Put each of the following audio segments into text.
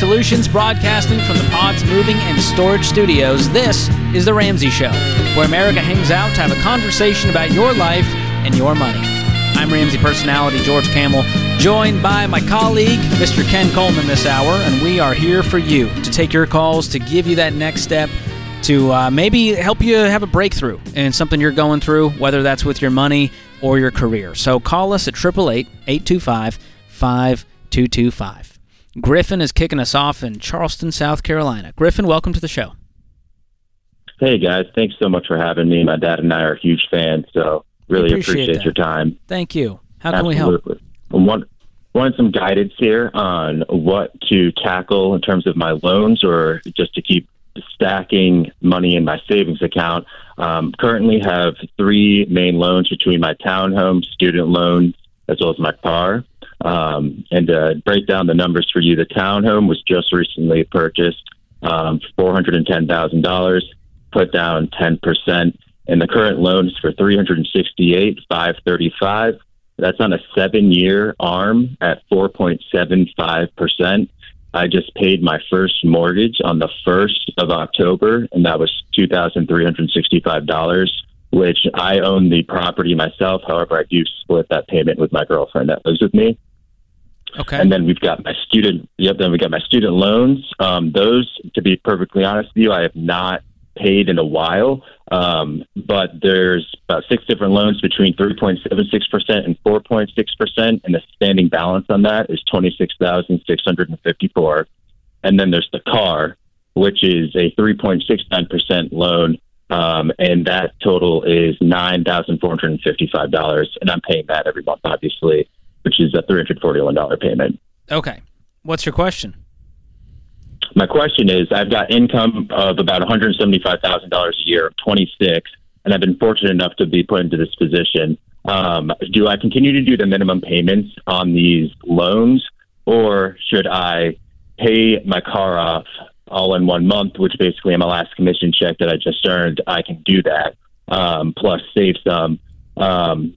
Solutions, broadcasting from the Pods Moving and Storage Studios. This is The Ramsey Show, where America hangs out to have a conversation about your life and your money. I'm Ramsey personality George Kamel, joined by my colleague, Mr. Ken Coleman, this hour, and we are here for you to take your calls, to give you that next step, to uh, maybe help you have a breakthrough in something you're going through, whether that's with your money or your career. So call us at 888 825 5225. Griffin is kicking us off in Charleston, South Carolina. Griffin, welcome to the show. Hey guys, thanks so much for having me. My dad and I are huge fans, so really appreciate appreciate, your time. Thank you. How can we help? Absolutely. I want, wanted some guidance here on what to tackle in terms of my loans or just to keep stacking money in my savings account. Um, currently have three main loans between my townhome, student loans, as well as my car. Um, and to break down the numbers for you, the townhome was just recently purchased um, for $410,000, put down 10%. And the current loan is for 368 535 That's on a seven year arm at 4.75%. I just paid my first mortgage on the 1st of October, and that was $2,365, which I own the property myself. However, I do split that payment with my girlfriend that lives with me. Okay. And then we've got my student. Yep. Then we got my student loans. Um, those, to be perfectly honest with you, I have not paid in a while. Um, but there's about six different loans between 3.76% and 4.6%, and the standing balance on that is 26,654. And then there's the car, which is a 3.69% loan. Um, and that total is nine thousand four hundred and fifty-five dollars, and I'm paying that every month, obviously, which is a three hundred forty-one dollar payment. okay. What's your question? My question is, I've got income of about one hundred seventy-five thousand dollars a year. I'm 26, and I've been fortunate enough to be put into this position. Um, do I continue to do the minimum payments on these loans, or should I pay my car off all in one month, which basically my last commission check that I just earned, I can do that, um, plus save some. Um,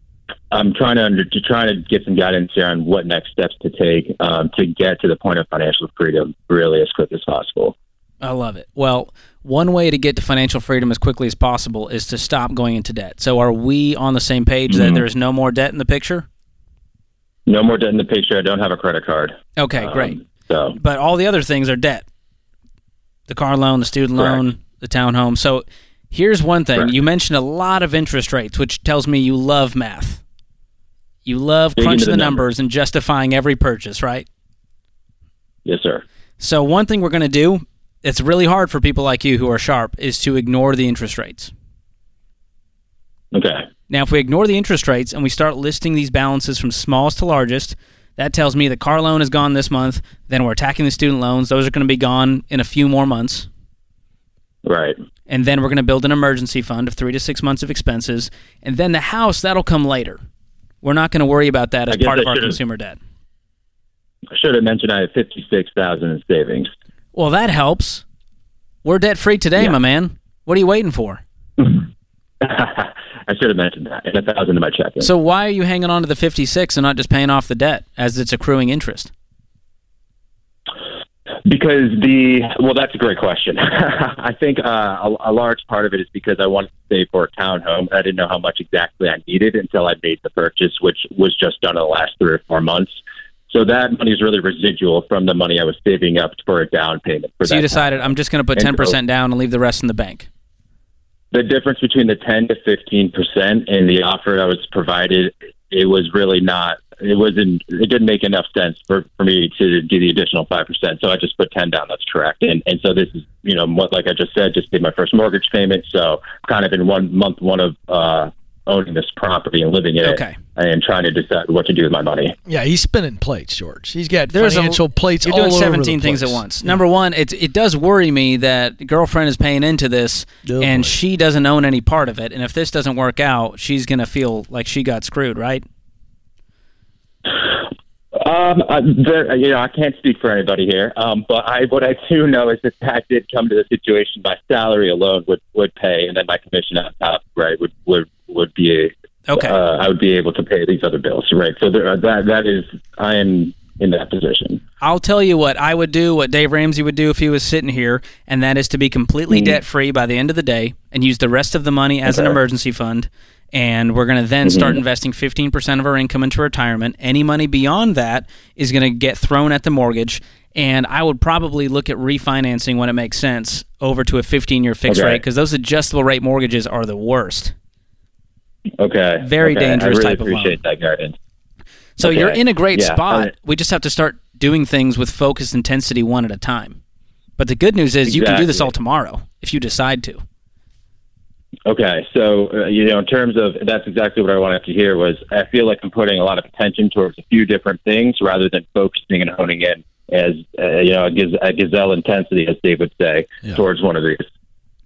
I'm trying to under, to trying to get some guidance here on what next steps to take um, to get to the point of financial freedom really as quick as possible. I love it. Well, one way to get to financial freedom as quickly as possible is to stop going into debt. So, are we on the same page that Mhm. there's no more debt in the picture? No more debt in the picture. I don't have a credit card. Okay, Um, great. So But all the other things are debt the car loan, the student Correct. loan, the townhome. So, here's one thing you mentioned a lot of interest rates, which tells me you love math. You love Dig crunching the the numbers and justifying every purchase, right? yes, sir. So, one thing we're going to do, it's really hard for people like you who are sharp, is to ignore the interest rates. Okay. Now, if we ignore the interest rates and we start listing these balances from smallest to largest, that tells me the car loan is gone this month. Then we're attacking the student loans. Those are going to be gone in a few more months. Right. And then we're going to build an emergency fund of three to six months of expenses. And then the house, that'll come later. We're not going to worry about that as I part of our consumer debt. I should have mentioned I have fifty-six thousand in savings. Well, that helps. We're debt free today, Yeah. my man. What are you waiting for? I should have mentioned that, and a thousand in my checking. So, why are you hanging on to the 56 and not just paying off the debt as it's accruing interest? Because the well, that's a great question. I think uh, a, a large part of it is because I wanted to save for a townhome. I didn't know how much exactly I needed until I made the purchase, which was just done in the last three or four months. So that money is really residual from the money I was saving up for a down payment. For So, you decided townhome. I'm just going to put 10% down and leave the rest in the bank. the difference between the 10 to 15 percent and the offer I was provided, it was really not. It wasn't. It didn't make enough sense for, for me to do the additional five percent. So I just put 10 down. That's correct. And and so this is you know what like I just said, just paid my first mortgage payment. So kind of in one month one of uh, owning this property and living in Okay. it and trying to decide what to do with my money. Yeah, he's spinning plates, George. He's got There's a- financial plates You're all doing over 17 the things at place. once. Number one, it it does worry me that girlfriend is paying into this Oh, and boy. she doesn't own any part of it. And if this doesn't work out, she's gonna feel like she got screwed, right? Um, uh, there, you know, I can't speak for anybody here, um, but I what I do know is if that did come to the situation, my salary alone would would pay, and then my commission on top, right, would would would be Okay. uh, I would be able to pay these other bills, right? So there, uh, that that is I am in that position. I'll tell you what I would do, what Dave Ramsey would do if he was sitting here, and that is to be completely Mhm. debt free by the end of the day and use the rest of the money as an emergency fund. And we're going to then mm-hmm. start investing 15% of our income into retirement. Any money beyond that is going to get thrown at the mortgage. And I would probably look at refinancing when it makes sense over to a 15 year fixed Okay. rate because those adjustable rate mortgages are the worst. Okay. Very okay. dangerous really type of loan. appreciate that guidance. So Okay. you're in a great Yeah, spot. I- we just have to start doing things with focus intensity one at a time. But the good news is you can do this all tomorrow if you decide to. Okay, so uh, you know, in terms of that's exactly what I wanted to hear was I feel like I'm putting a lot of attention towards a few different things rather than focusing and honing in as uh, you know a, giz- a gazelle intensity, as Dave would say, Yeah. towards one of these.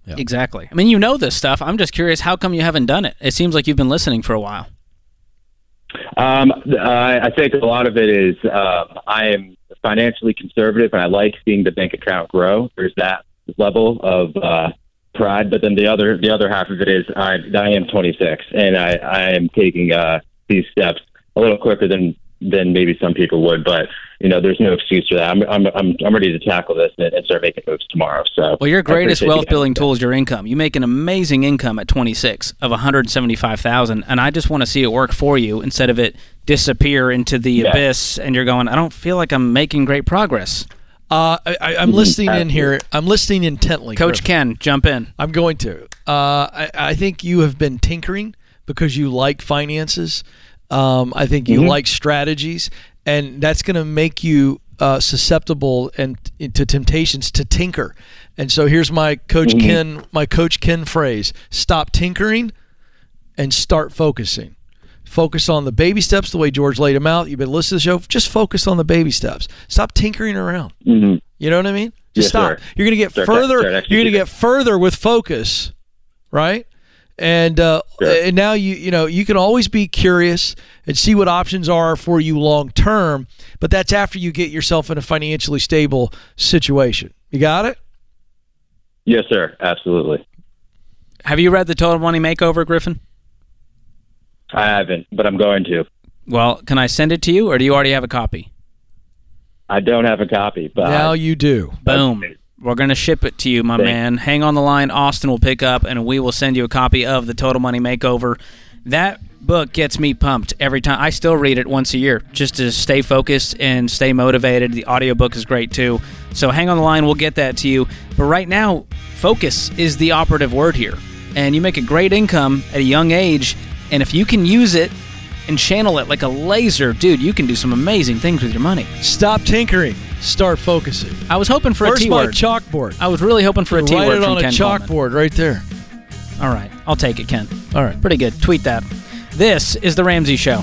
Yeah. Exactly. I mean, you know this stuff. I'm just curious how come you haven't done it? It seems like you've been listening for a while. Um, I, I think a lot of it is um, I am financially conservative, and I like seeing the bank account grow. There's that level of uh, pride, but then the other the other half of it is I, I am 26, and I, I am taking uh, these steps a little quicker than than maybe some people would. But you know, there's no excuse for that. I'm I'm I'm, I'm ready to tackle this and, and start making moves tomorrow. So Well, your greatest wealth building tool is your income. You make an amazing income at 26 of 175,000, and I just want to see it work for you instead of it disappear into the Yeah. abyss. And you're going, I don't feel like I'm making great progress. Uh, I, I, I'm listening in here. I'm listening intently, Coach Griffin. Ken, jump in. I'm going to. Uh, I, I think you have been tinkering because you like finances. Um, I think you like strategies, and that's going to make you uh, susceptible and to temptations to tinker. And so here's my coach Ken, my coach Ken phrase: Stop tinkering and start focusing. Focus on the baby steps the way George laid them out. You've been listening to the show. Just focus on the baby steps. Stop tinkering around. Mhm. You know what I mean? Just Yes, stop. sir. You're going to get Start- further. start you're going to get further with focus, right? And uh, Sure. and now you you know you can always be curious and see what options are for you long term, but that's after you get yourself in a financially stable situation. You got it? Yes, sir. Absolutely. Have you read the Total Money Makeover, Griffin? I haven't, but I'm going to. Well, can I send it to you, or do you already have a copy? I don't have a copy, but now you do. Boom. We're going to ship it to you, my Thank- man. Hang on the line. Austin will pick up, and we will send you a copy of the Total Money Makeover. That book gets me pumped every time. I still read it once a year just to stay focused and stay motivated. The audiobook is great too. So hang on the line. We'll get that to you. But right now, focus is the operative word here. And you make a great income at a young age. And if you can use it and channel it like a laser, dude, you can do some amazing things with your money. Stop tinkering. Start focusing. I was hoping for Where's a T my word. chalkboard? I was really hoping for a T word. Write word it from on a Ken Coleman. chalkboard right there. All right, I'll take it, Ken. All right. Pretty good. Tweet that. This is the Ramsey Show.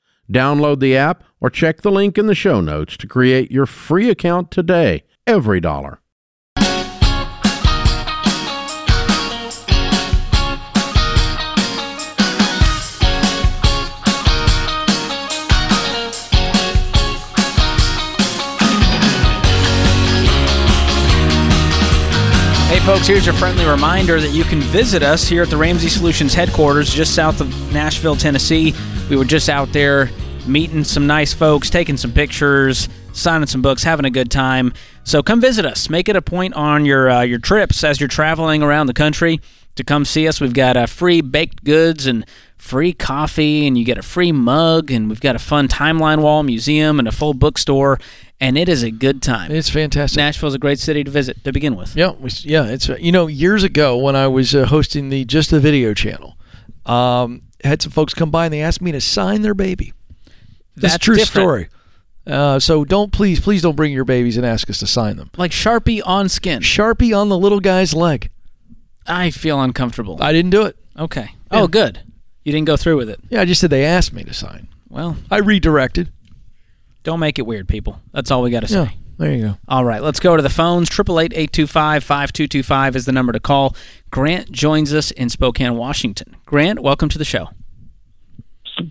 Download the app or check the link in the show notes to create your free account today. EveryDollar. Folks, here's your friendly reminder that you can visit us here at the Ramsey Solutions headquarters just south of Nashville, Tennessee. We were just out there meeting some nice folks, taking some pictures, signing some books, having a good time. So come visit us. Make it a point on your uh, your trips as you're traveling around the country to come see us. We've got uh, free baked goods and free coffee, and you get a free mug, and we've got a fun timeline wall museum and a full bookstore, and it is a good time. It's fantastic. Nashville's a great city to visit to begin with. Yeah, we, yeah. It's you know years ago when I was uh, hosting the Just the Video channel, um, had some folks come by and they asked me to sign their baby. That's a true different. story. Uh, so don't please, please don't bring your babies and ask us to sign them. Like Sharpie on skin. Sharpie on the little guy's leg. I feel uncomfortable. I didn't do it. Okay. Yeah. Oh, good. You didn't go through with it. Yeah, I just said they asked me to sign. Well, I redirected. Don't make it weird, people. That's all we got to say. Yeah, there you go. All right, let's go to the phones. Triple eight eight two five five two two five is the number to call. Grant joins us in Spokane, Washington. Grant, welcome to the show.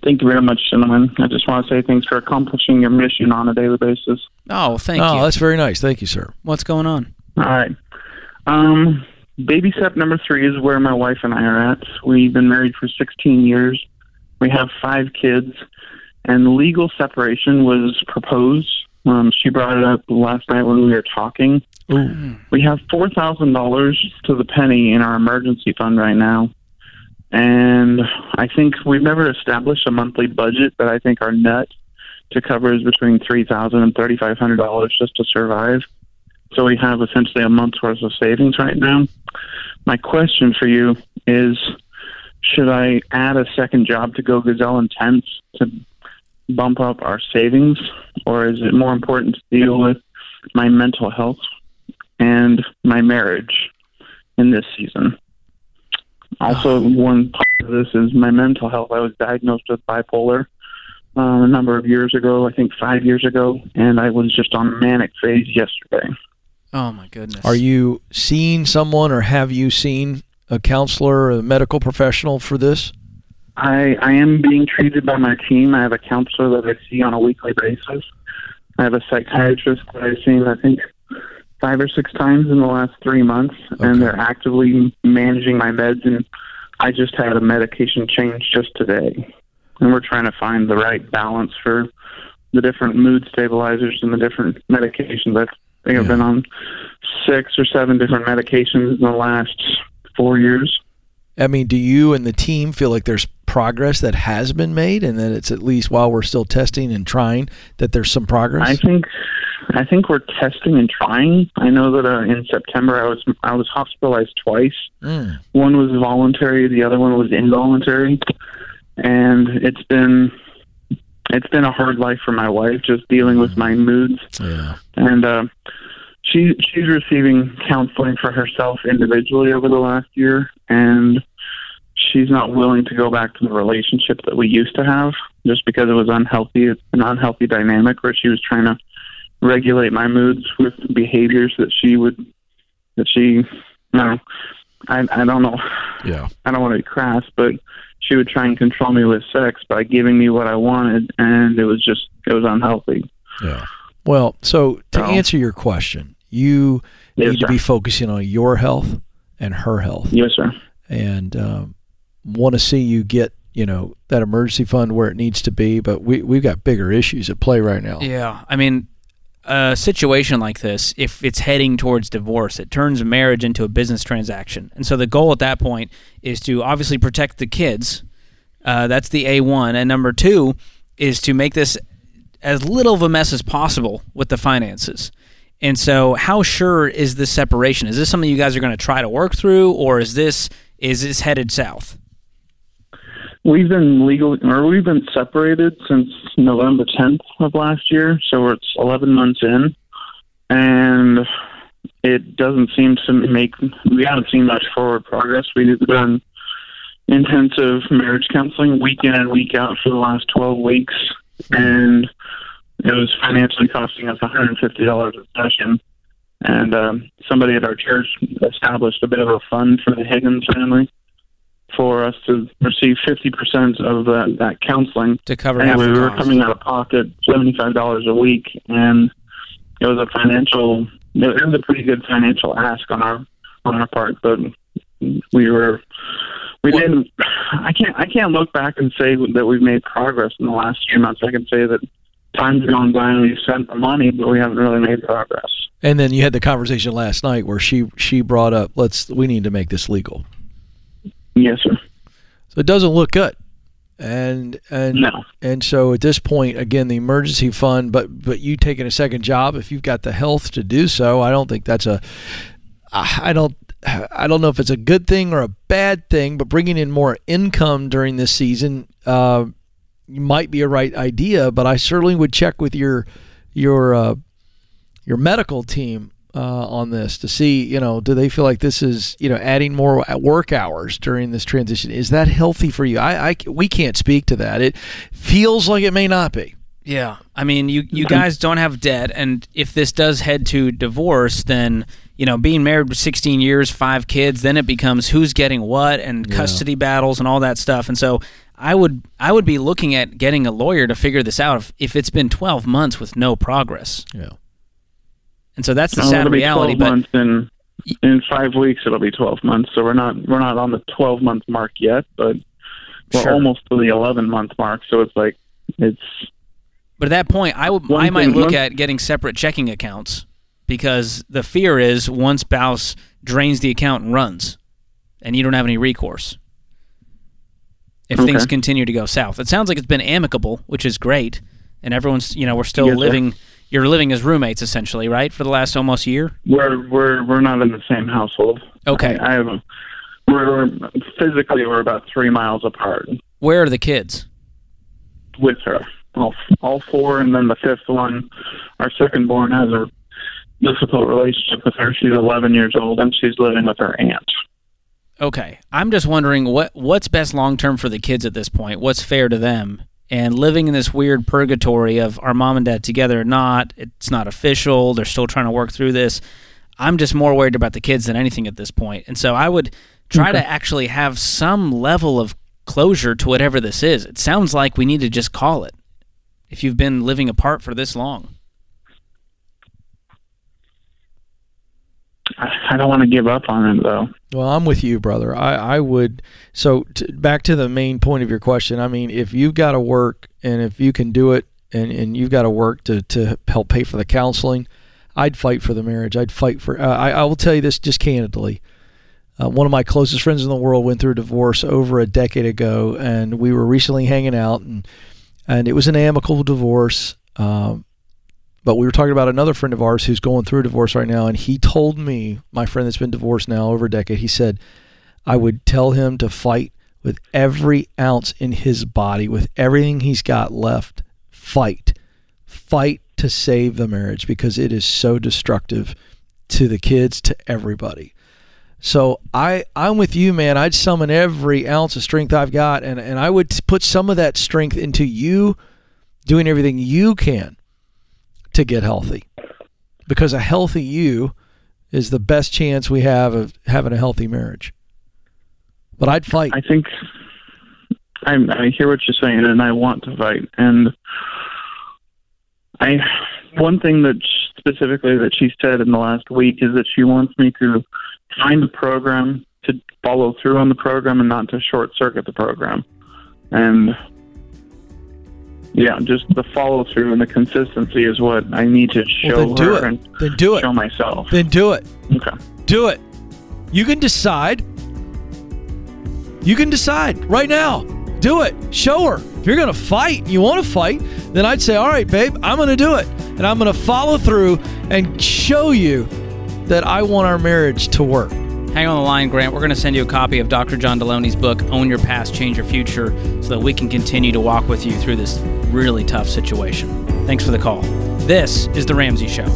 Thank you very much, gentlemen. I just want to say thanks for accomplishing your mission on a daily basis. Oh, thank oh, you. Oh, that's very nice. Thank you, sir. What's going on? All right. Um, baby step number three is where my wife and I are at. We've been married for 16 years. We have five kids, and legal separation was proposed. Um, she brought it up last night when we were talking. Ooh. We have four thousand dollars to the penny in our emergency fund right now, and I think we've never established a monthly budget, but I think our net to cover is between three thousand and thirty five hundred dollars just to survive. So we have essentially a month's worth of savings right now. My question for you is should I add a second job to go gazelle intense to bump up our savings, or is it more important to deal with my mental health and my marriage in this season? Also, one part of this is my mental health. I was diagnosed with bipolar um, a number of years ago, I think five years ago, and I was just on a manic phase yesterday. Oh my goodness! Are you seeing someone, or have you seen a counselor or a medical professional for this? I I am being treated by my team. I have a counselor that I see on a weekly basis. I have a psychiatrist that I've seen I think five or six times in the last three months, okay. and they're actively managing my meds. And I just had a medication change just today, and we're trying to find the right balance for the different mood stabilizers and the different medications. I think yeah. I've been on six or seven different medications in the last four years. I mean, do you and the team feel like there's progress that has been made, and that it's at least while we're still testing and trying that there's some progress? I think, I think we're testing and trying. I know that uh, in September I was I was hospitalized twice. Mm. One was voluntary, the other one was involuntary, and it's been it's been a hard life for my wife, just dealing with my moods. Yeah. And uh, she she's receiving counseling for herself individually over the last year, and she's not willing to go back to the relationship that we used to have just because it was unhealthy. It's an unhealthy dynamic where she was trying to regulate my moods with behaviors that she would that she you know I I don't know. Yeah. I don't want to be crass, but she would try and control me with sex by giving me what I wanted and it was just it was unhealthy. Yeah. Well, so to answer your question, you yes, need sir. to be focusing on your health and her health. Yes, sir. And um, want to see you get you know that emergency fund where it needs to be, but we we've got bigger issues at play right now. Yeah, I mean, a situation like this, if it's heading towards divorce, it turns marriage into a business transaction, and so the goal at that point is to obviously protect the kids. Uh, that's the A one, and number two is to make this as little of a mess as possible with the finances. And so, how sure is this separation? Is this something you guys are going to try to work through, or is this is this headed south? We've been legal, or we've been separated since November 10th of last year, so it's 11 months in, and it doesn't seem to make. We haven't seen much forward progress. We've done intensive marriage counseling week in and week out for the last 12 weeks, and it was financially costing us $150 a session. And um, somebody at our church established a bit of a fund for the Higgins family for us to receive 50% of that, that counseling. To cover and we were cost. coming out of pocket $75 a week. And it was a financial, it was a pretty good financial ask on our, on our part. But we were, we well, didn't, I can't, I can't look back and say that we've made progress in the last few months. I can say that time's gone by and we've spent the money, but we haven't really made progress. And then you had the conversation last night where she she brought up, let's we need to make this legal. Yes, sir. So it doesn't look good. And and no. and so at this point, again, the emergency fund, but but you taking a second job if you've got the health to do so, I don't think that's a I don't I don't know if it's a good thing or a bad thing, but bringing in more income during this season, uh, might be a right idea, but I certainly would check with your your uh, your medical team uh, on this to see, you know, do they feel like this is, you know, adding more work hours during this transition? Is that healthy for you? I, I we can't speak to that. It feels like it may not be. Yeah, I mean, you you guys don't have debt, and if this does head to divorce, then you know, being married for 16 years, five kids, then it becomes who's getting what and yeah. custody battles and all that stuff. And so I would I would be looking at getting a lawyer to figure this out if, if it's been 12 months with no progress. Yeah. And so that's the uh, sad it'll reality. Be 12 months in, in five weeks, it'll be 12 months. So we're not we're not on the 12 month mark yet, but we're sure. almost to the 11 month mark. So it's like it's. But at that point, I would I might look at getting separate checking accounts because the fear is one spouse drains the account and runs, and you don't have any recourse if okay. things continue to go south. It sounds like it's been amicable, which is great, and everyone's you know we're still yes, living. Sir. You're living as roommates essentially, right, for the last almost year. We're we're we're not in the same household. Okay, I, I have. A, we're physically we're about three miles apart. Where are the kids? With her, all all four, and then the fifth one, our second born, has a difficult relationship with her. She's 11 years old, and she's living with her aunt. Okay, I'm just wondering what what's best long term for the kids at this point. What's fair to them? And living in this weird purgatory of our mom and dad together or not, it's not official. They're still trying to work through this. I'm just more worried about the kids than anything at this point. And so I would try okay. to actually have some level of closure to whatever this is. It sounds like we need to just call it. If you've been living apart for this long. I don't want to give up on them though. Well, I'm with you, brother. I, I would. So t- back to the main point of your question. I mean, if you've got to work and if you can do it and, and you've got to work to, to help pay for the counseling, I'd fight for the marriage. I'd fight for. Uh, I, I will tell you this just candidly. Uh, one of my closest friends in the world went through a divorce over a decade ago, and we were recently hanging out, and and it was an amicable divorce. Um, but we were talking about another friend of ours who's going through a divorce right now, and he told me, my friend that's been divorced now over a decade, he said, I would tell him to fight with every ounce in his body, with everything he's got left. Fight. Fight to save the marriage because it is so destructive to the kids, to everybody. So I I'm with you, man. I'd summon every ounce of strength I've got, and and I would put some of that strength into you doing everything you can to get healthy because a healthy you is the best chance we have of having a healthy marriage. But I'd fight. I think I, I hear what you're saying, and I want to fight. And I one thing that specifically that she said in the last week is that she wants me to find a program to follow through on the program and not to short circuit the program. And yeah, just the follow through and the consistency is what I need to show well, then do her it. and then do it. show myself. Then do it. Okay. Do it. You can decide. You can decide right now. Do it. Show her. If you're going to fight, you want to fight, then I'd say, all right, babe, I'm going to do it. And I'm going to follow through and show you that I want our marriage to work. Hang on the line, Grant. We're going to send you a copy of Dr. John Deloney's book, Own Your Past, Change Your Future, so that we can continue to walk with you through this really tough situation. Thanks for the call. This is The Ramsey Show.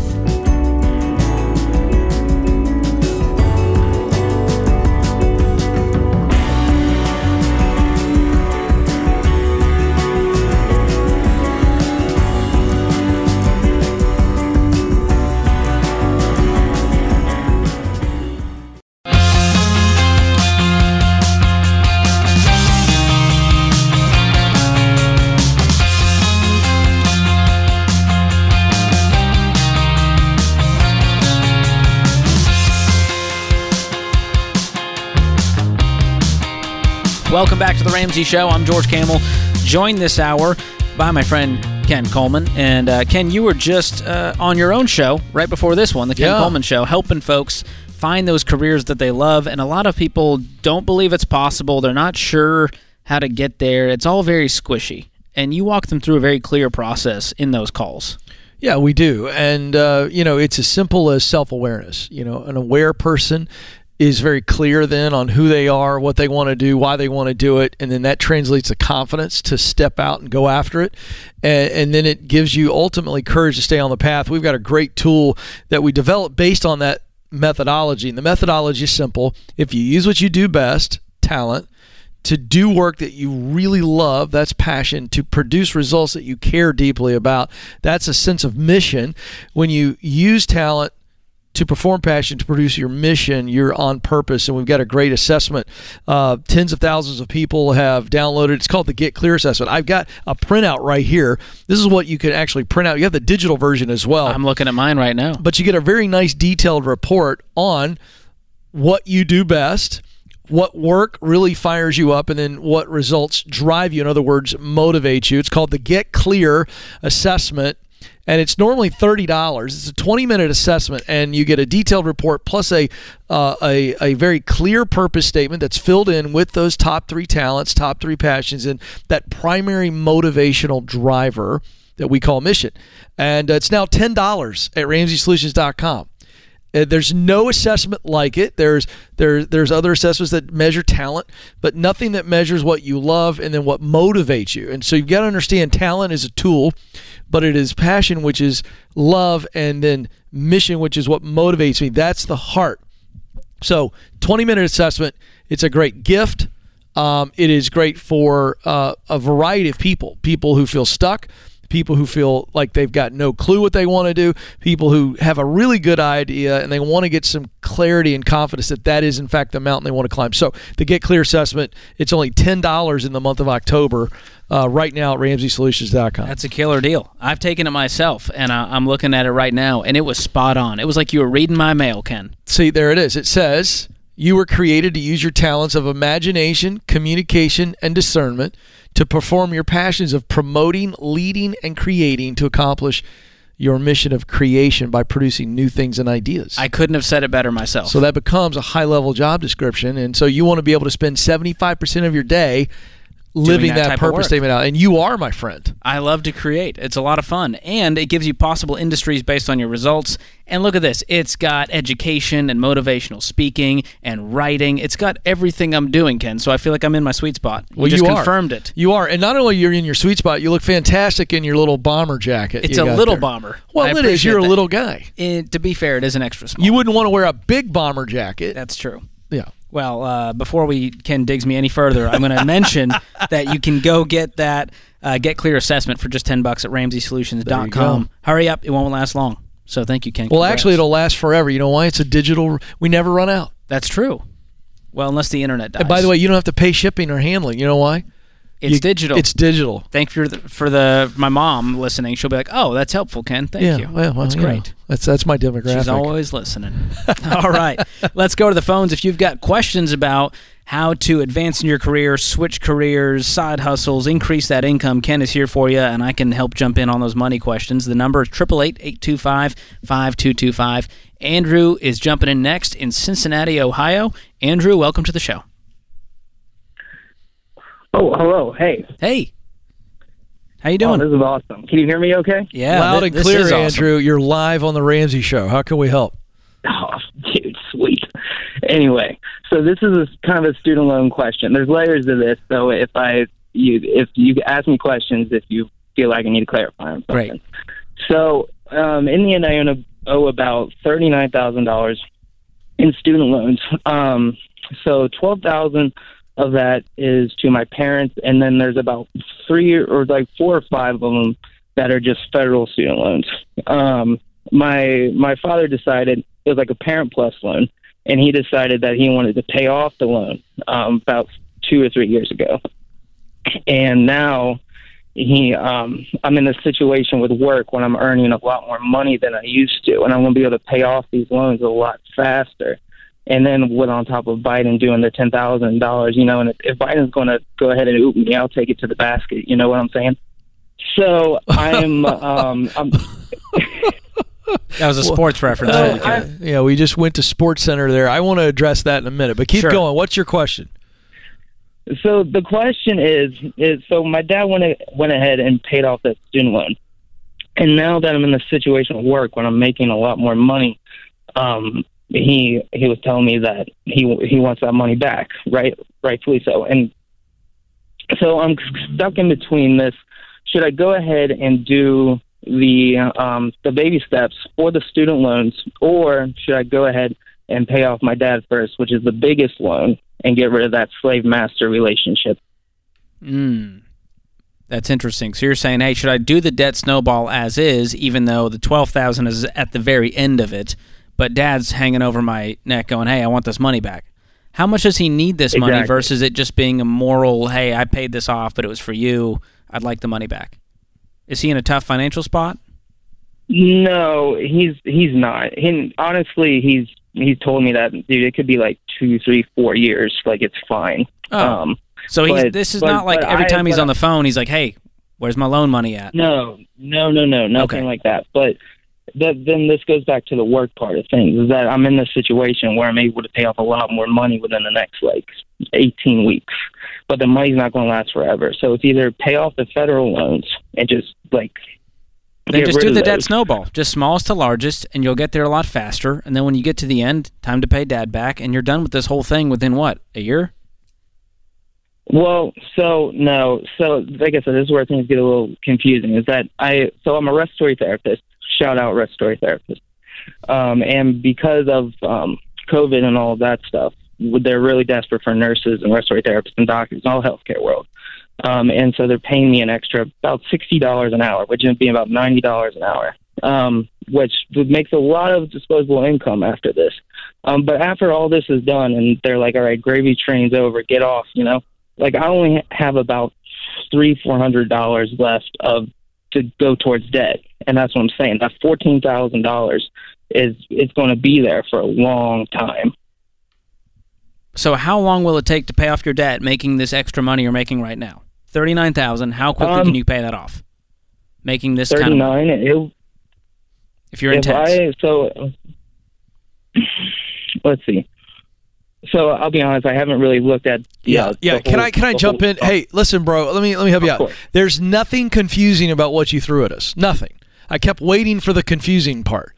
Welcome back to the Ramsey Show. I'm George Kamel, joined this hour by my friend Ken Coleman. And uh, Ken, you were just uh, on your own show right before this one, the Ken yeah. Coleman Show, helping folks find those careers that they love. And a lot of people don't believe it's possible. They're not sure how to get there. It's all very squishy. And you walk them through a very clear process in those calls. Yeah, we do. And, uh, you know, it's as simple as self awareness. You know, an aware person is very clear then on who they are, what they want to do, why they want to do it, and then that translates to confidence to step out and go after it. And, and, then it gives you ultimately courage to stay on the path. We've got a great tool that we developed based on that methodology. And the methodology is simple. If you use what you do best, talent, to do work that you really love, that's passion, to produce results that you care deeply about, that's a sense of mission. When you use talent to perform passion to produce your mission you're on purpose. And we've got a great assessment uh, tens of thousands of people have downloaded. It's called the get clear assessment. I've got a printout right here. This is what you can actually print out. You have the digital version as well. I'm looking at mine right now. But you get a very nice detailed report on what you do best what work really fires you up and then what results drive you. In other words motivate you. It's called the get clear assessment and it's normally thirty dollars. It's a twenty minute assessment, and you get a detailed report plus a, uh, a a very clear purpose statement that's filled in with those top three talents, top three passions, and that primary motivational driver that we call mission. And uh, it's now ten dollars at RamseySolutions.com. Uh, there's no assessment like it. There's there's there's other assessments that measure talent, but nothing that measures what you love and then what motivates you. And so you've got to understand talent is a tool, but it is passion, which is love, and then mission, which is what motivates me. That's the heart. So 20 minute assessment. It's a great gift. Um, it is great for uh, a variety of people. People who feel stuck people who feel like they've got no clue what they want to do, people who have a really good idea and they want to get some clarity and confidence that that is in fact the mountain they want to climb. So the Get Clear assessment, it's only ten dollars in the month of October. Uh, right now at RamseySolutions.com. That's a killer deal. I've taken it myself, and I, I'm looking at it right now, and it was spot on. It was like you were reading my mail, Ken. See, there it is. It says you were created to use your talents of imagination, communication, and discernment to perform your passions of promoting, leading, and creating to accomplish your mission of creation by producing new things and ideas. I couldn't have said it better myself. So that becomes a high level job description. And so you want to be able to spend 75% of your day living that, that purpose statement out. And you are my friend. I love to create. It's a lot of fun. And it gives you possible industries based on your results. And look at this. It's got education and motivational speaking and writing. It's got everything I'm doing, Ken. So I feel like I'm in my sweet spot. You well, just you confirmed it. You are. And not only you're in your sweet spot, you look fantastic in your little bomber jacket. It's a little there. bomber. Well, I it is. You're that. a little guy. It, to be fair, it is an extra small. You wouldn't want to wear a big bomber jacket. That's true. Yeah. Well, uh, before we Ken digs me any further, I'm going to mention that you can go get that uh, get clear assessment for just ten bucks at RamseySolutions.com. Hurry up; it won't last long. So thank you, Ken. Well, Congrats. actually, it'll last forever. You know why? It's a digital. We never run out. That's true. Well, unless the internet dies. And by the way, you don't have to pay shipping or handling. You know why? It's you, digital. It's digital. Thank you for the, for the my mom listening. She'll be like, "Oh, that's helpful, Ken. Thank yeah, you. Well, well, that's great. Know, that's that's my demographic. She's always listening. All right, let's go to the phones. If you've got questions about how to advance in your career, switch careers, side hustles, increase that income, Ken is here for you, and I can help jump in on those money questions. The number is 888-825-5225. Andrew is jumping in next in Cincinnati, Ohio. Andrew, welcome to the show. Oh, hello. Hey. Hey. How you doing? Oh, this is awesome. Can you hear me okay? Yeah. Loud th- and clear, awesome. Andrew. You're live on the Ramsey show. How can we help? Oh, dude, sweet. Anyway, so this is a, kind of a student loan question. There's layers to this, so if I you if you ask me questions if you feel like I need to clarify on something. Great. So, um, in the end, I owe about thirty nine thousand dollars in student loans. Um, so twelve thousand of that is to my parents, and then there's about three or like four or five of them that are just federal student loans. Um, my my father decided it was like a parent plus loan, and he decided that he wanted to pay off the loan um, about two or three years ago, and now he um I'm in a situation with work when I'm earning a lot more money than I used to and I'm gonna be able to pay off these loans a lot faster and then with on top of Biden doing the ten thousand dollars, you know, and if, if Biden's going to go ahead and oop me, I'll take it to the basket. You know what I'm saying? So I'm, um, I'm. that was a sports reference. Uh, yeah, we just went to Sports Center there. I want to address that in a minute, but keep sure. going. What's your question? So the question is, is so my dad went went ahead and paid off that student loan, and now that I'm in the situation of work when I'm making a lot more money, um, he he was telling me that he he wants that money back, right? Rightfully so. And so I'm stuck in between this. Should I go ahead and do the um, the baby steps for the student loans, or should I go ahead and pay off my dad first, which is the biggest loan, and get rid of that slave master relationship? Mm. That's interesting. So you're saying, hey, should I do the debt snowball as is, even though the twelve thousand is at the very end of it, but Dad's hanging over my neck, going, hey, I want this money back. How much does he need this Exactly. money versus it just being a moral, hey, I paid this off, but it was for you. I'd like the money back. Is he in a tough financial spot? No, he's he's not. He, honestly, he's he's told me that dude, it could be like two, three, four years. Like it's fine. Oh. Um, So But- this is but- not like every I- time he's on the phone, he's like, hey, where's my loan money at? no, no, no, no, nothing Okay. like that. But that, then this goes back to the work part of things. Is that I'm in this situation where I'm able to pay off a lot more money within the next like 18 weeks, but the money's not going to last forever. So it's either pay off the federal loans and just like Then just do the debt snowball, just smallest to largest, and you'll get there a lot faster. And then when you get to the end, time to pay dad back, and you're done with this whole thing within what a year? Well, so no, so like I said, this is where things get a little confusing. Is that I? So I'm a respiratory therapist. Shout out respiratory therapist. Um, and because of um, COVID and all that stuff, they're really desperate for nurses and respiratory therapists and doctors in all healthcare world. Um, and so they're paying me an extra about sixty dollars an hour, which would be about ninety dollars an hour, um, which makes a lot of disposable income after this. Um, but after all this is done, and they're like, "All right, gravy train's over, get off," you know like I only have about three four hundred dollars left of to go towards debt, and that's what I'm saying. That fourteen thousand dollars is is going to be there for a long time. So how long will it take to pay off your debt, making this extra money you're making right now? Thirty nine thousand. How quickly Um, can you pay that off? Making this Thirty kind of nine. It, if you're if intense. I so let's see. So I'll be honest, I haven't really looked at Yeah, the yeah. Can whole- I can I jump whole- in? Hey, listen, bro. Let me let me help you out. course. There's nothing confusing about what you threw at us. Nothing. I kept waiting for the confusing part.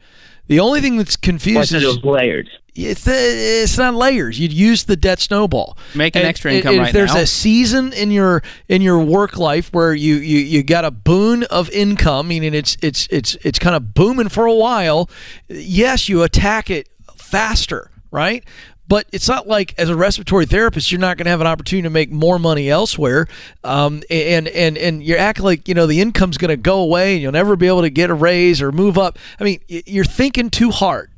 The only thing that's Well, I confused said is it was layered. it's the, it's not layers. You'd use the debt snowball. Making And- extra and- income and right if there's now. a season in your in your work life where you, you you got a boon of income, meaning it's it's it's it's kind of booming for a while. Yes, you attack it faster, right? But it's not like as a respiratory therapist, you're not going to have an opportunity to make more money elsewhere, um, and and and you act like you know the income's going to go away and you'll never be able to get a raise or move up. I mean, you're thinking too hard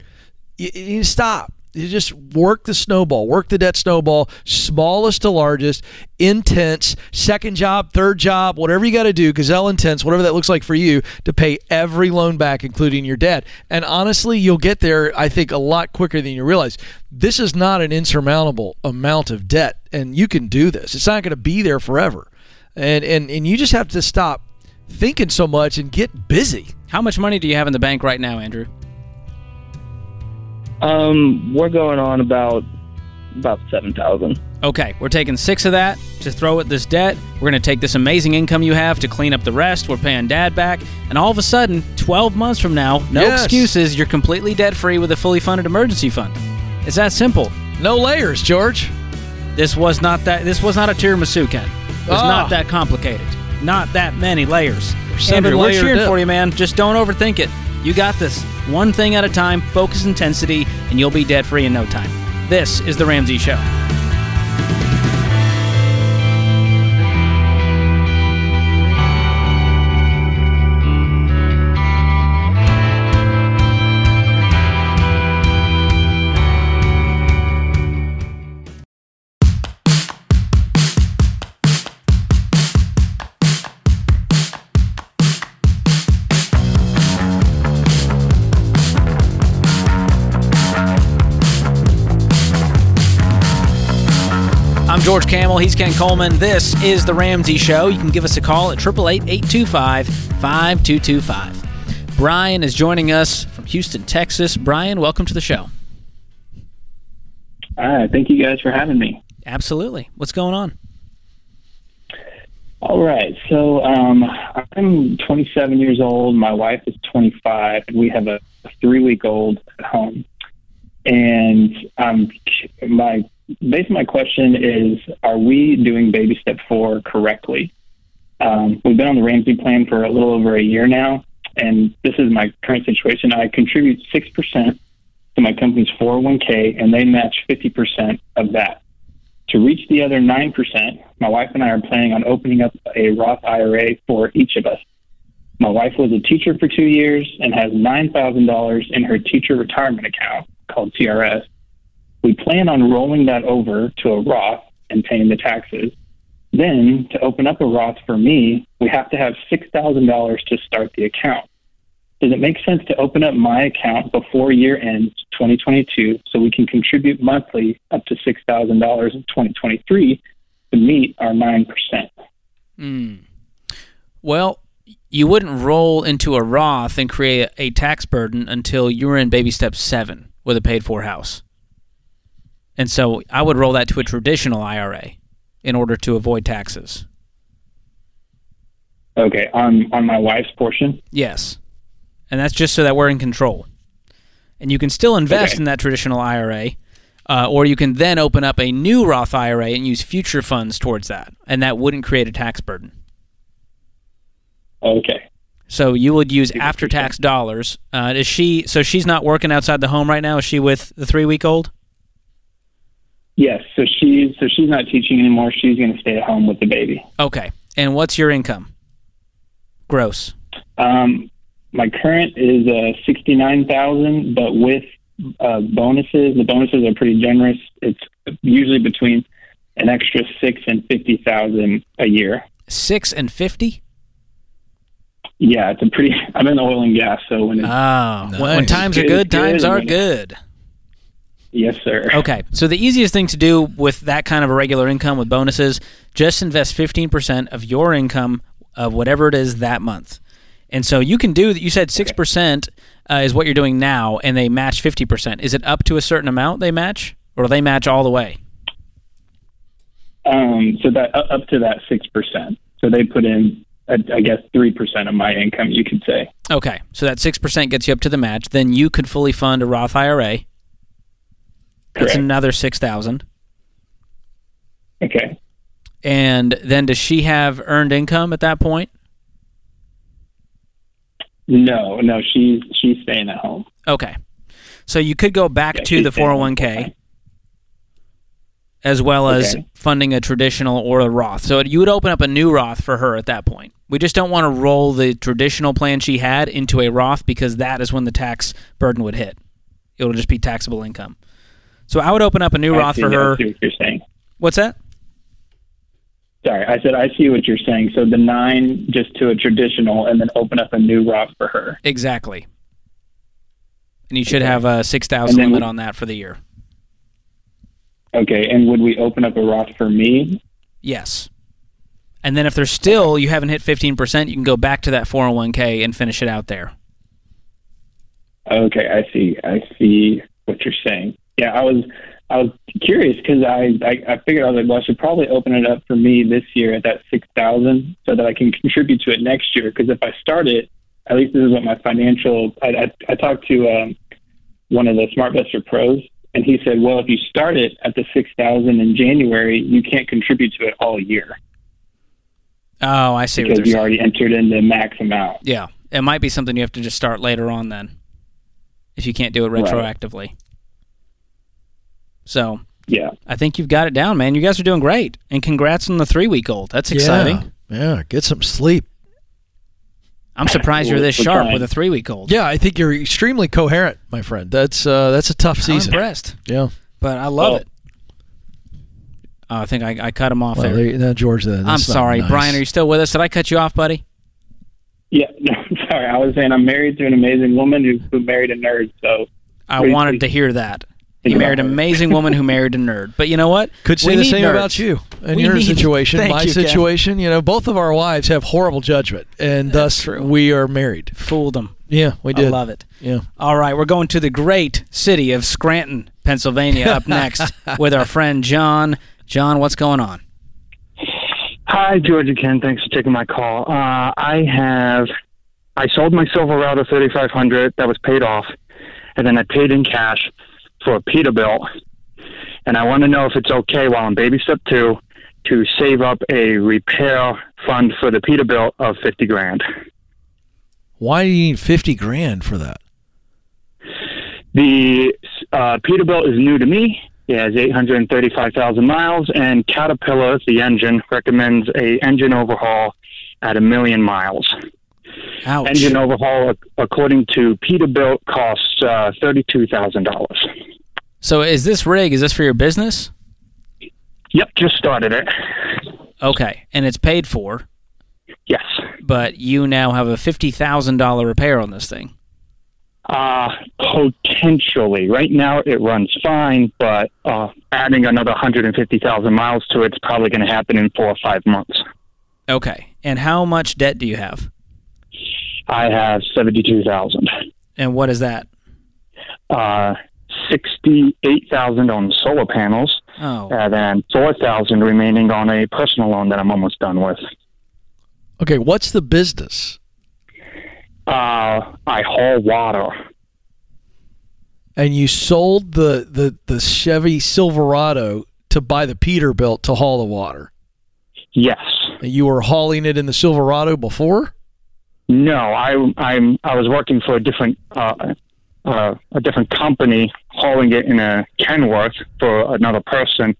you, you stop. You just work the snowball, work the debt snowball, smallest to largest, intense, second job, third job, whatever you got to do, gazelle intense, whatever that looks like for you, to pay every loan back, including your debt. And honestly, you'll get there, I think, a lot quicker than you realize. This is not an insurmountable amount of debt, and you can do this. It's not going to be there forever. And, and, and you just have to stop thinking so much and get busy. How much money do you have in the bank right now, Andrew? Um, we're going on about about seven thousand. Okay, we're taking six of that to throw at this debt. We're going to take this amazing income you have to clean up the rest. We're paying dad back. And all of a sudden, 12 months from now, no Yes. excuses, you're completely debt free with a fully funded emergency fund. It's that simple. No layers, George. This was not that. This was not a tiramisu, Ken. It was Ah. not that complicated. Not that many layers. seven Andrew, we're cheering dip. for you, man. Just don't overthink it. You got this. One thing at a time. Focus intensity, and you'll be debt free in no time. This is the Ramsey Show. George Kamel. He's Ken Coleman. This is The Ramsey Show. You can give us a call at 888 825 5225. Brian is joining us from Houston, Texas. Brian, welcome to the show. All right. Thank you guys for having me. Absolutely. What's going on? All right. So um, I'm 27 years old. My wife is 25, we have a three week old at home. and um, my basically my question is: Are we doing baby step four correctly? Um, we've been on the Ramsey plan for a little over a year now, and this is my current situation. I contribute six percent to my company's 401k, and they match 50% of that. To reach the other 9%, my wife and I are planning on opening up a Roth IRA for each of us. My wife was a teacher for two years and has $9,000 in her teacher retirement account called TRS. We plan on rolling that over to a Roth and paying the taxes. Then, to open up a Roth for me, we have to have $6,000 to start the account. Does it make sense to open up my account before year end 2022 so we can contribute monthly up to $6,000 in 2023 to meet our 9%? Mm. Well, you wouldn't roll into a Roth and create a tax burden until you're in baby step seven with a paid for house. And so I would roll that to a traditional IRA in order to avoid taxes. Okay, on on my wife's portion? Yes and that's just so that we're in control. And you can still invest okay. in that traditional IRA, uh, or you can then open up a new Roth IRA and use future funds towards that, and that wouldn't create a tax burden. Okay. So you would use after-tax dollars. Uh, is she? So she's not working outside the home right now. Is she with the three-week-old? Yes. So she's so she's not teaching anymore. She's going to stay at home with the baby. Okay. And what's your income? Gross. Um, my current is uh, sixty nine thousand, but with uh, bonuses, the bonuses are pretty generous. It's usually between an extra six and fifty thousand a year. Six and fifty. Yeah, it's a pretty. I'm in oil and gas, so when it's, oh, nice. when times are good, times are good. Yes, sir. Okay, so the easiest thing to do with that kind of a regular income with bonuses, just invest 15% of your income of whatever it is that month. And so you can do that. You said 6% uh, is what you're doing now, and they match 50%. Is it up to a certain amount they match, or do they match all the way? Um, so that uh, up to that 6%. So they put in, uh, I guess, 3% of my income, you could say. Okay. So that 6% gets you up to the match. Then you could fully fund a Roth IRA. That's Correct. another 6000 Okay. And then does she have earned income at that point? No, no, she's she's staying at home. Okay. So you could go back yeah, to the 401k as well as okay. funding a traditional or a Roth. So you would open up a new Roth for her at that point. We just don't want to roll the traditional plan she had into a Roth because that is when the tax burden would hit. It'll just be taxable income. So I would open up a new I Roth for her. what you're saying. What's that? Sorry, I said I see what you're saying. So the nine just to a traditional, and then open up a new Roth for her. Exactly. And you should okay. have a six thousand limit we, on that for the year. Okay, and would we open up a Roth for me? Yes. And then if there's still you haven't hit fifteen percent, you can go back to that 401k and finish it out there. Okay, I see. I see what you're saying. Yeah, I was I was curious because I, I I figured I was like, well, I should probably open it up for me this year at that six thousand so that I can contribute to it next year. Because if I start it, at least this is what my financial. I I, I talked to um, one of the SmartVestor pros, and he said, well, if you start it at the six thousand in January, you can't contribute to it all year. Oh, I see. Because you saying. already entered in the max amount. Yeah, it might be something you have to just start later on then, if you can't do it retroactively. Right. So yeah, I think you've got it down, man. You guys are doing great, and congrats on the three week old. That's exciting. Yeah, yeah. get some sleep. I'm surprised you're this sharp with a three week old. Yeah, I think you're extremely coherent, my friend. That's uh, that's a tough season. I'm impressed. Yeah, but I love it. Oh, I think I, I cut him off well, there. No, George, I'm sorry, nice. Brian. Are you still with us? Did I cut you off, buddy? Yeah, no, sorry. I was saying I'm married to an amazing woman who, who married a nerd. So I wanted to hear that. You married an amazing woman who married a nerd. But you know what? Could say we the same nerds. about you and we your need, situation. My you, situation, Ken. you know, both of our wives have horrible judgment, and That's thus true. we are married. Fooled them. Yeah, we did. I love it. Yeah. All right, we're going to the great city of Scranton, Pennsylvania, up next with our friend John. John, what's going on? Hi, George and Ken. Thanks for taking my call. Uh, I have I sold my Silverado 3500 that was paid off, and then I paid in cash for a Peterbilt, and I want to know if it's okay while I'm baby step two to save up a repair fund for the Peterbilt of fifty grand. Why do you need fifty grand for that? The uh, Peterbilt is new to me. It has 835,000 miles, and Caterpillar, the engine, recommends a engine overhaul at a million miles. Ouch. Engine overhaul, according to Peterbilt, costs uh, thirty-two thousand dollars. So is this rig? Is this for your business? Yep, just started it. Okay, and it's paid for, Yes. but you now have a fifty thousand dollar repair on this thing. Uh, potentially. Right now, it runs fine, but uh, adding another 150,000 miles to it's probably going to happen in four or five months. Okay, and how much debt do you have? I have 72,000. And what is that? Uh, 68,000 on solar panels, Oh, and then 4,000 remaining on a personal loan that I'm almost done with. Okay, what's the business? Uh, I haul water. And you sold the the the Chevy Silverado to buy the Peterbilt to haul the water. Yes. And you were hauling it in the Silverado before? No, I I'm I was working for a different uh, uh, a different company, hauling it in a Kenworth for another person,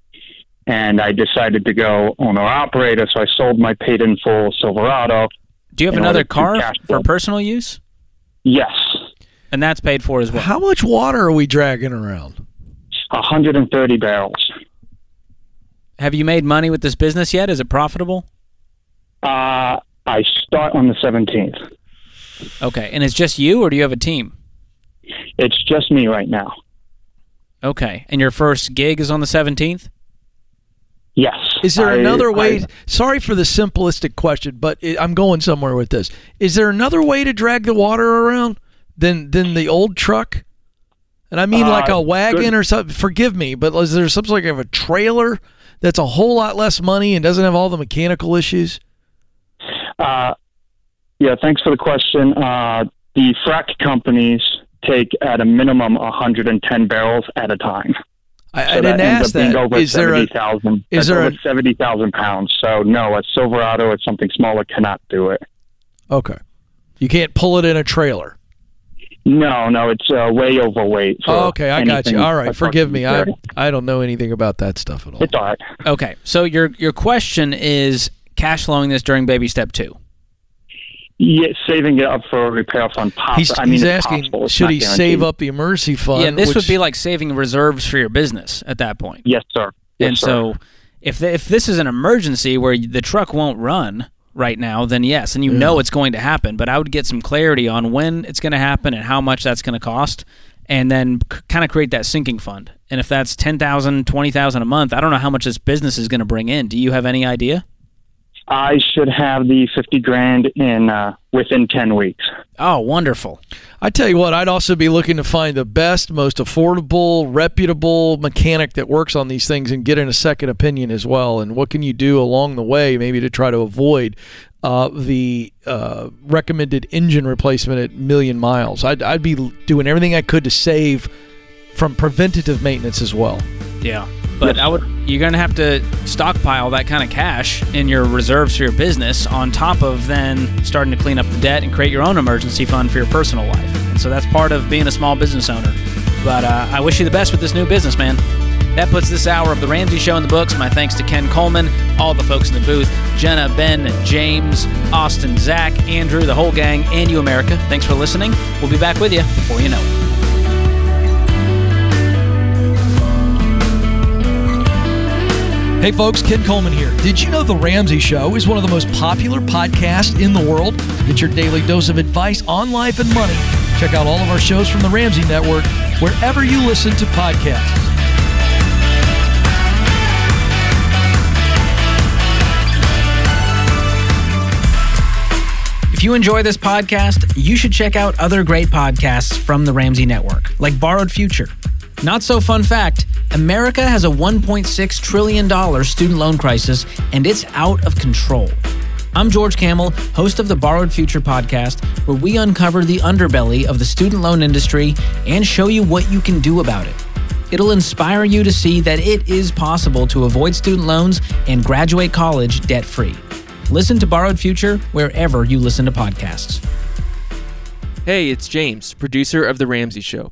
and I decided to go owner operator. So I sold my paid in full Silverado. do you have another car for personal use? Yes, And that's paid for as well. How much water are we dragging around? 130 barrels. Have you made money with this business yet? Is it profitable? Uh, I start on the 17th. Okay, and it's just you, or do you have a team? It's just me right now. Okay, and your first gig is on the seventeenth. Yes. Is there I- another way? I- sorry for the simplistic question, but it, I'm going somewhere with this. Is there another way to drag the water around than than the old truck? And I mean Uh, like a wagon good- or something. Forgive me, but is there some sort of a trailer that's a whole lot less money and doesn't have all the mechanical issues? Uh, yeah, thanks for the question. Uh, the frac companies take at a minimum 110 barrels at a time. I, So I didn't ask that. Over Is there a 70,000. is there a- 70,000 pounds? So no, a Silverado or something smaller cannot do it. okay? You can't pull it in a trailer. No, no, it's uh, way overweight. Oh, okay, I got you. All right, forgive me. I. I don't know anything about that stuff at all. It's all right. Okay, so your your question is cash flowing this during baby step two. Yeah, saving it up for a repair fund. Poss- He's, I mean, he's it's asking, should he guaranteed. save up the emergency fund? yeah, this would be like saving reserves for your business at that point. Yes, sir. Yes, and sir. so, if the, if this is an emergency where the truck won't run right now, then yes, and you know it's going to happen. But I would get some clarity on when it's going to happen and how much that's going to cost, and then c- kind of create that sinking fund. And if that's ten thousand, twenty thousand a month, I don't know how much this business is going to bring in. Do you have any idea? I should have the 50 grand in uh, within 10 weeks. Oh, wonderful. I tell you what, I'd also be looking to find the best, most affordable, reputable mechanic that works on these things and get in a second opinion as well. And what can you do along the way, maybe to try to avoid uh, the uh, recommended engine replacement at million miles? I'd, I'd be doing everything I could to save from preventative maintenance as well. Yeah. But I would you're going to have to stockpile that kind of cash in your reserves for your business on top of then starting to clean up the debt and create your own emergency fund for your personal life. And so that's part of being a small business owner. But uh, I wish you the best with this new business, man. That puts this hour of the Ramsey Show in the books. My thanks to Ken Coleman, all the folks in the booth, Jenna, Ben, James, Austin, Zach, Andrew, the whole gang, and you, America. Thanks for listening. We'll be back with you before you know it. Hey folks, Ken Coleman here. Did you know The Ramsey Show is one of the most popular podcasts in the world? Get your daily dose of advice on life and money. Check out all of our shows from The Ramsey Network wherever you listen to podcasts. If you enjoy this podcast, you should check out other great podcasts from the Ramsey Network, like Borrowed Future. Not so fun fact America has a $1.6 trillion student loan crisis, and it's out of control. I'm George Kamel, host of the Borrowed Future podcast, where we uncover the underbelly of the student loan industry and show you what you can do about it. It'll inspire you to see that it is possible to avoid student loans and graduate college debt free. Listen to Borrowed Future wherever you listen to podcasts. Hey, it's James, producer of The Ramsey Show.